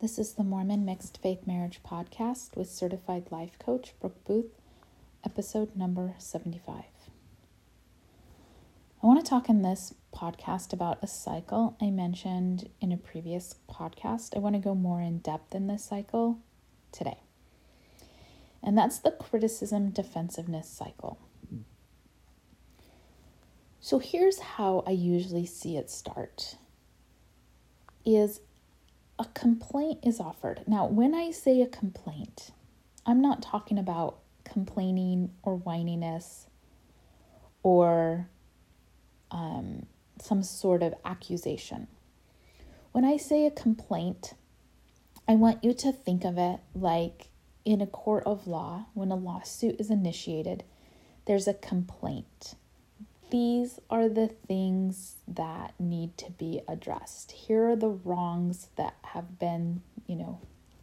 This is the Mormon Mixed Faith Marriage Podcast with certified life coach Brooke Booth, episode number 75. I want to talk in this podcast about a cycle I mentioned in a previous podcast. I want to go more in depth in this cycle today. And that's the criticism defensiveness cycle. So here's how I usually see it start is a complaint is offered. Now, when I say a complaint, I'm not talking about complaining or whininess or um, some sort of accusation. When I say a complaint, I want you to think of it like in a court of law, when a lawsuit is initiated, there's a complaint. These are the things that need to be addressed. Here are the wrongs that have been, you know,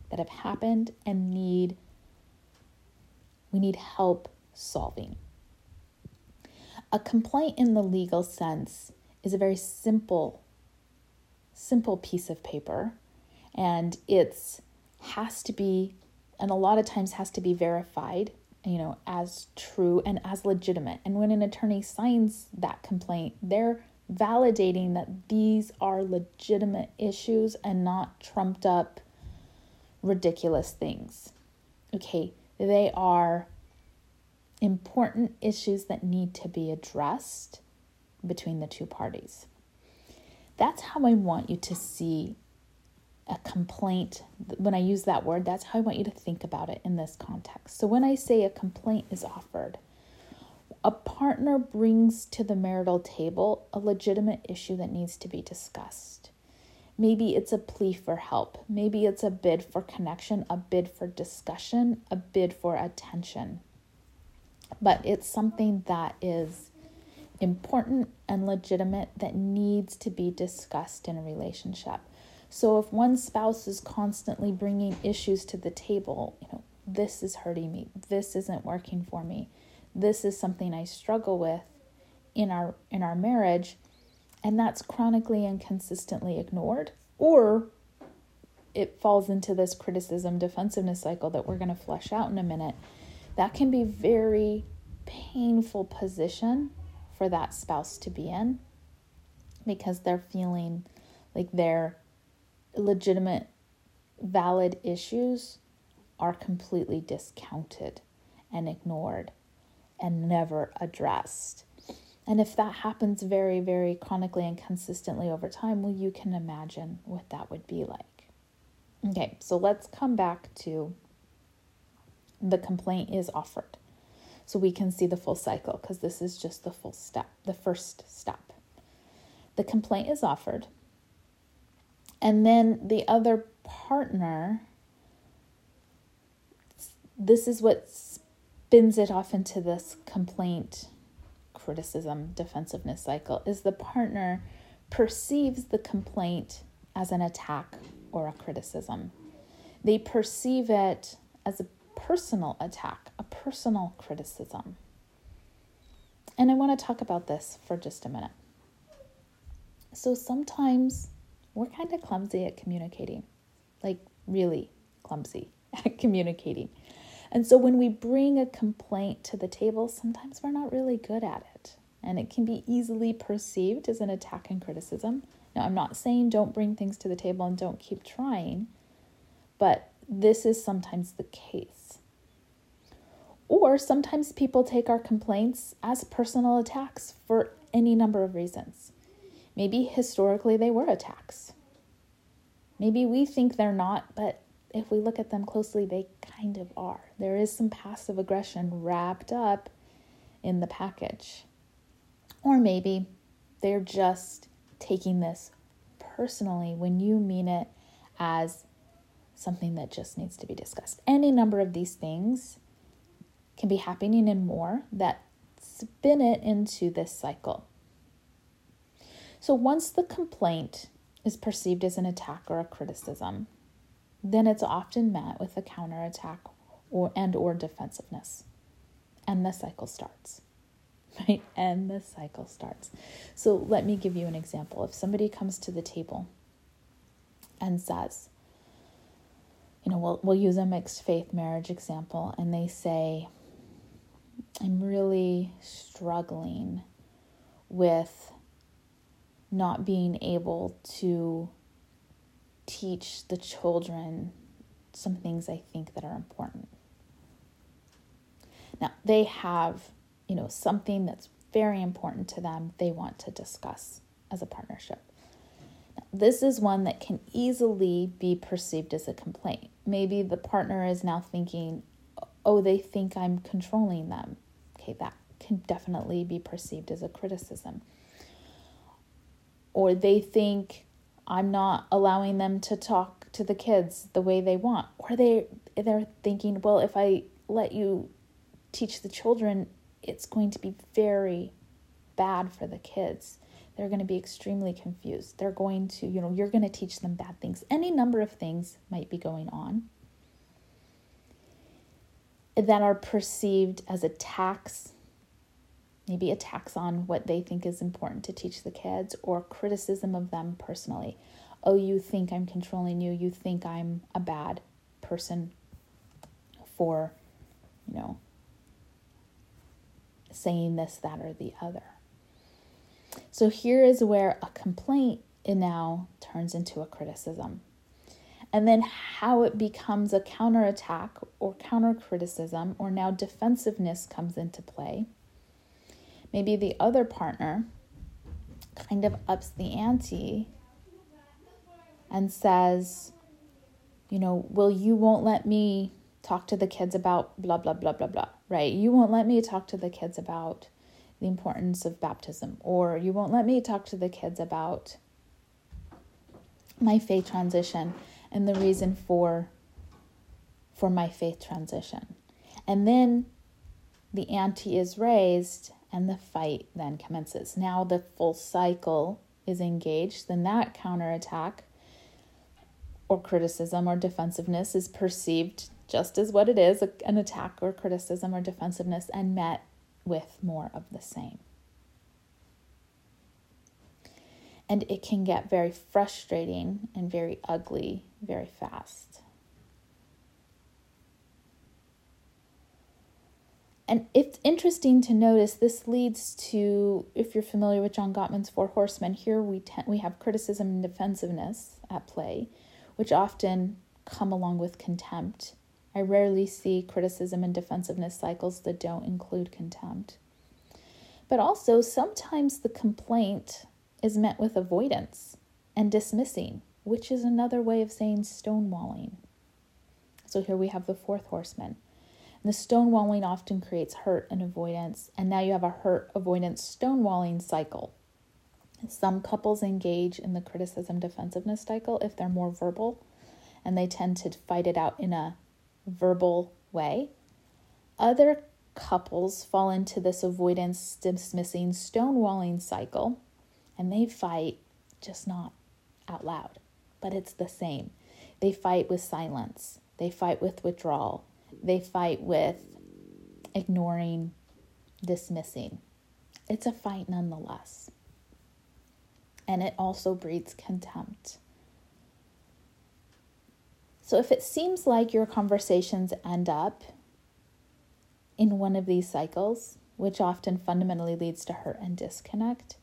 that have happened and need we need help solving. A complaint in the legal sense is a very simple simple piece of paper and it's has to be and a lot of times has to be verified you know as true and as legitimate and when an attorney signs that complaint they're validating that these are legitimate issues and not trumped up ridiculous things okay they are important issues that need to be addressed between the two parties. That's how I want you to see a complaint. When I use that word, that's how I want you to think about it in this context. So when I say a complaint is offered, a partner brings to the marital table a legitimate issue that needs to be discussed. Maybe it's a plea for help. Maybe it's a bid for connection, a bid for discussion, a bid for attention but it's something that is important and legitimate that needs to be discussed in a relationship. So if one spouse is constantly bringing issues to the table, you know, this is hurting me, this isn't working for me, this is something I struggle with in our in our marriage, and that's chronically and consistently ignored, or it falls into this criticism defensiveness cycle that we're going to flesh out in a minute that can be very painful position for that spouse to be in because they're feeling like their legitimate valid issues are completely discounted and ignored and never addressed. And if that happens very, very chronically and consistently over time, well, you can imagine what that would be like. Okay, so let's come back to the complaint is offered. So we can see the full cycle because this is just the full step, the first step. The complaint is offered. And then the other partner, this is what spins it off into this complaint, criticism, defensiveness cycle, is the partner perceives the complaint as an attack or a criticism. They perceive it as a personal attack, a personal criticism. And I want to talk about this for just a minute. So sometimes we're kind of clumsy at communicating, like really clumsy at communicating. And so when we bring a complaint to the table, sometimes we're not really good at it. And it can be easily perceived as an attack and criticism. Now, I'm not saying don't bring things to the table and don't keep trying, but this is sometimes the case. Or sometimes people take our complaints as personal attacks for any number of reasons. Maybe historically they were attacks. Maybe we think they're not, but if we look at them closely, they kind of are. There is some passive aggression wrapped up in the package. Or maybe they're just taking this personally when you mean it as something that just needs to be discussed. Any number of these things can be happening and more that spin it into this cycle. So once the complaint is perceived as an attack or a criticism, then it's often met with a counterattack or and or defensiveness. And the cycle starts. Right? And the cycle starts. So let me give you an example. If somebody comes to the table and says, you know, we'll, we'll use a mixed faith marriage example, and they say, I'm really struggling with not being able to teach the children some things I think that are important. Now, they have, you know, something that's very important to them they want to discuss as a partnership. Now, this is one that can easily be perceived as a complaint. Maybe the partner is now thinking, oh, they think I'm controlling them. Okay, that can definitely be perceived as a criticism. Or they think I'm not allowing them to talk to the kids the way they want. Or they they're thinking, well, if I let you teach the children, it's going to be very bad for the kids. They're going to be extremely confused. They're going to, you know, you're going to teach them bad things. Any number of things might be going on that are perceived as attacks, maybe attacks on what they think is important to teach the kids, or criticism of them personally. Oh, you think I'm controlling you. You think I'm a bad person for, you know, saying this, that, or the other. So here is where a complaint now turns into a criticism. And then how it becomes a counterattack or counter criticism, or now defensiveness comes into play. Maybe the other partner kind of ups the ante and says, you know, well, you won't let me talk to the kids about blah, blah, blah, blah, blah, right? You won't let me talk to the kids about the importance of baptism, or you won't let me talk to the kids about my faith transition and the reason for for my faith transition. And then the ante is raised and the fight then commences. Now the full cycle is engaged, then that counterattack or criticism or defensiveness is perceived just as what it is an attack or criticism or defensiveness and met with more of the same. And it can get very frustrating and very ugly very fast. And it's interesting to notice this leads to, if you're familiar with John Gottman's Four Horsemen, here we, te- we have criticism and defensiveness at play, which often come along with contempt I rarely see criticism and defensiveness cycles that don't include contempt. But also, sometimes the complaint is met with avoidance and dismissing, which is another way of saying stonewalling. So here we have the fourth horseman. The stonewalling often creates hurt and avoidance, and now you have a hurt, avoidance, stonewalling cycle. Some couples engage in the criticism defensiveness cycle if they're more verbal, and they tend to fight it out in a verbal way. Other couples fall into this avoidance, dismissing, stonewalling cycle, and they fight just not out loud, but it's the same. They fight with silence, they fight with withdrawal, they fight with ignoring, dismissing. It's a fight nonetheless. And it also breeds contempt. So if it seems like your conversations end up in one of these cycles, which often fundamentally leads to hurt and disconnect,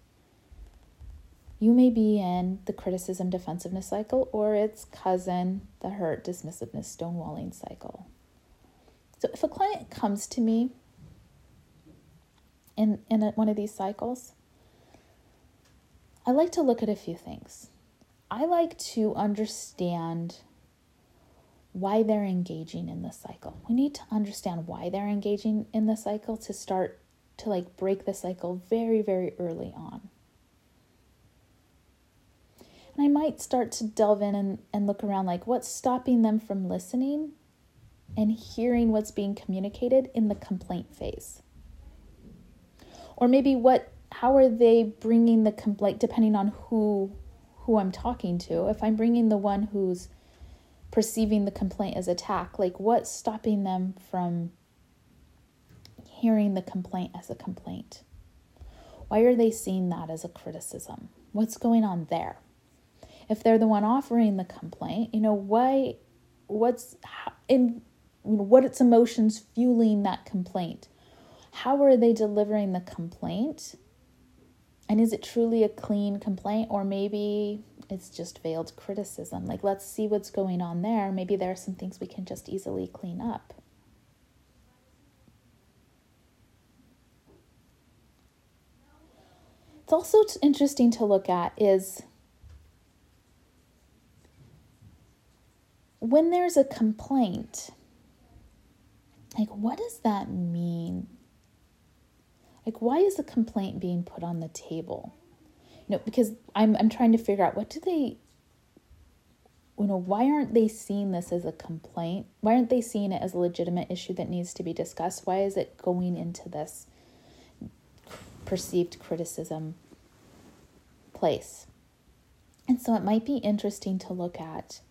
you may be in the criticism defensiveness cycle or its cousin, the hurt dismissiveness stonewalling cycle. So if a client comes to me in, in a, one of these cycles, I like to look at a few things. I like to understand why they're engaging in the cycle. We need to understand why they're engaging in the cycle to start to like break the cycle very, very early on. And I might start to delve in and, and look around like what's stopping them from listening and hearing what's being communicated in the complaint phase. Or maybe what how are they bringing the complaint depending on who who I'm talking to. If I'm bringing the one who's perceiving the complaint as attack like what's stopping them from hearing the complaint as a complaint why are they seeing that as a criticism what's going on there if they're the one offering the complaint you know why what's in you know, what its emotions fueling that complaint. How are they delivering the complaint? And is it truly a clean complaint or maybe it's just veiled criticism? Like let's see what's going on there. Maybe there are some things we can just easily clean up. It's also interesting to look at is when there's a complaint, like what does that mean? Like why is a complaint being put on the table? You know, because I'm I'm trying to figure out what do they you know, why aren't they seeing this as a complaint? Why aren't they seeing it as a legitimate issue that needs to be discussed? Why is it going into this perceived criticism place? And so it might be interesting to look at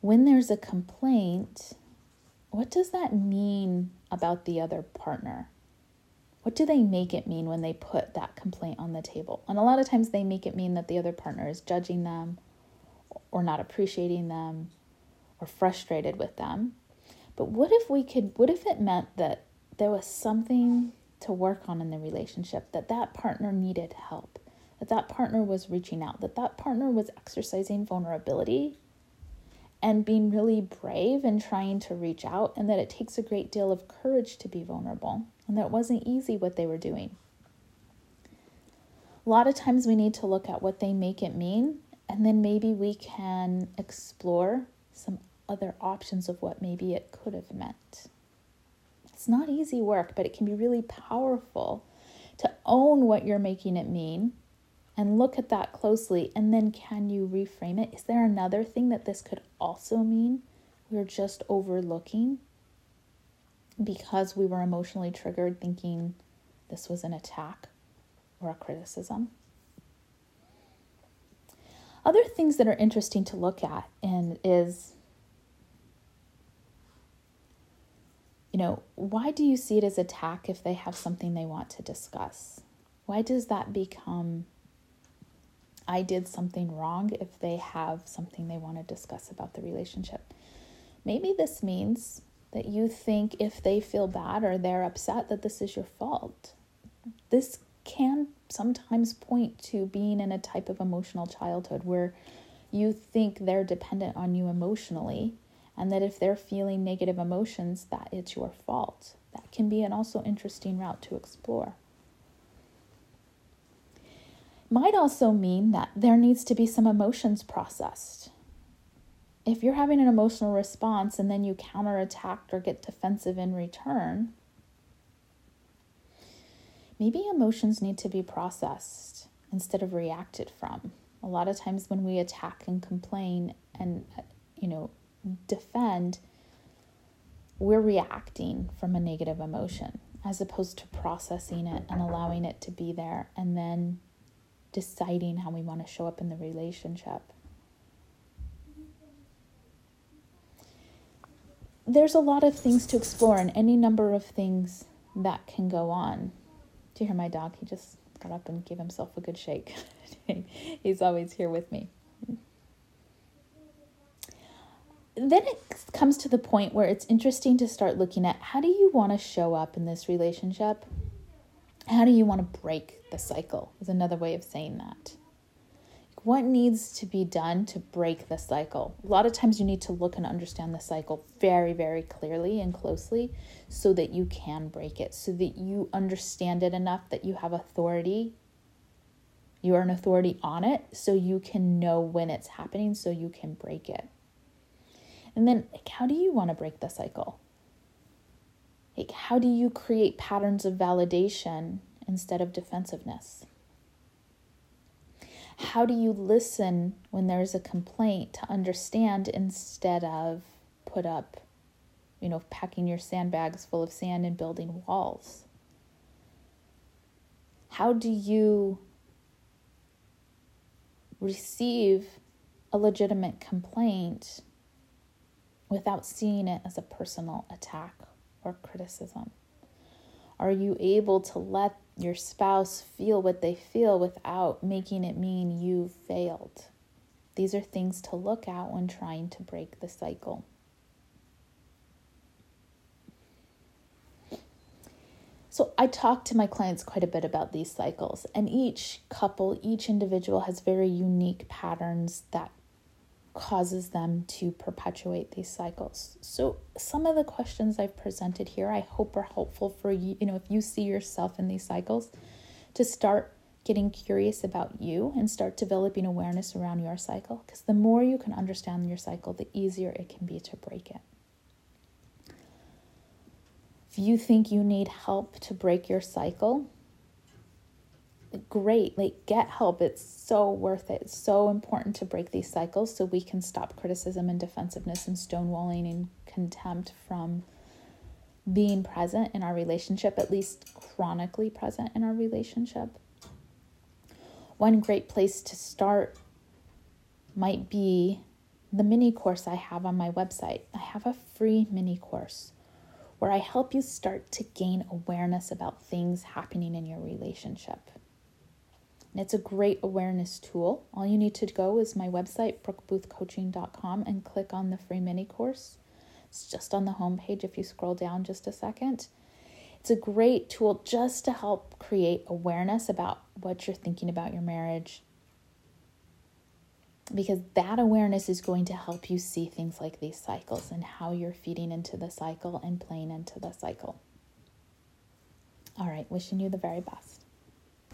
when there's a complaint, what does that mean about the other partner? What do they make it mean when they put that complaint on the table? And a lot of times they make it mean that the other partner is judging them or not appreciating them or frustrated with them. But what if we could, what if it meant that there was something to work on in the relationship, that that partner needed help, that that partner was reaching out, that that partner was exercising vulnerability and being really brave and trying to reach out, and that it takes a great deal of courage to be vulnerable, and that it wasn't easy what they were doing. A lot of times we need to look at what they make it mean, and then maybe we can explore some other options of what maybe it could have meant. It's not easy work, but it can be really powerful to own what you're making it mean and look at that closely. And then can you reframe it? Is there another thing that this could also mean we're just overlooking because we were emotionally triggered thinking this was an attack or a criticism? Other things that are interesting to look at and is you know, why do you see it as attack if they have something they want to discuss? Why does that become I did something wrong if they have something they want to discuss about the relationship. Maybe this means that you think if they feel bad or they're upset that this is your fault. This can sometimes point to being in a type of emotional childhood where you think they're dependent on you emotionally and that if they're feeling negative emotions that it's your fault. That can be an also interesting route to explore might also mean that there needs to be some emotions processed. If you're having an emotional response and then you counterattack or get defensive in return, maybe emotions need to be processed instead of reacted from. A lot of times when we attack and complain and you know defend, we're reacting from a negative emotion as opposed to processing it and allowing it to be there and then deciding how we want to show up in the relationship. There's a lot of things to explore and any number of things that can go on. Do you hear my dog? He just got up and gave himself a good shake. He's always here with me. Then it comes to the point where it's interesting to start looking at how do you want to show up in this relationship? How do you want to break the cycle? Is another way of saying that. What needs to be done to break the cycle? A lot of times you need to look and understand the cycle very, very clearly and closely so that you can break it, so that you understand it enough that you have authority. You are an authority on it so you can know when it's happening so you can break it. And then, how do you want to break the cycle? Like, how do you create patterns of validation instead of defensiveness? How do you listen when there's a complaint to understand instead of put up, you know, packing your sandbags full of sand and building walls? How do you receive a legitimate complaint without seeing it as a personal attack or criticism? Are you able to let your spouse feel what they feel without making it mean you failed? These are things to look at when trying to break the cycle. So, I talk to my clients quite a bit about these cycles, and each couple, each individual has very unique patterns that causes them to perpetuate these cycles. So some of the questions I've presented here I hope are helpful for you, you know, if you see yourself in these cycles to start getting curious about you and start developing awareness around your cycle because the more you can understand your cycle, the easier it can be to break it. If you think you need help to break your cycle, great. Like, get help. It's so worth it. It's so important to break these cycles so we can stop criticism and defensiveness and stonewalling and contempt from being present in our relationship, at least chronically present in our relationship. One great place to start might be the mini course I have on my website. I have a free mini course where I help you start to gain awareness about things happening in your relationship. And it's a great awareness tool. All you need to go is my website, brookeboothcoaching.com, and click on the free mini course. It's just on the homepage if you scroll down just a second. It's a great tool just to help create awareness about what you're thinking about your marriage. Because that awareness is going to help you see things like these cycles and how you're feeding into the cycle and playing into the cycle. All right, wishing you the very best.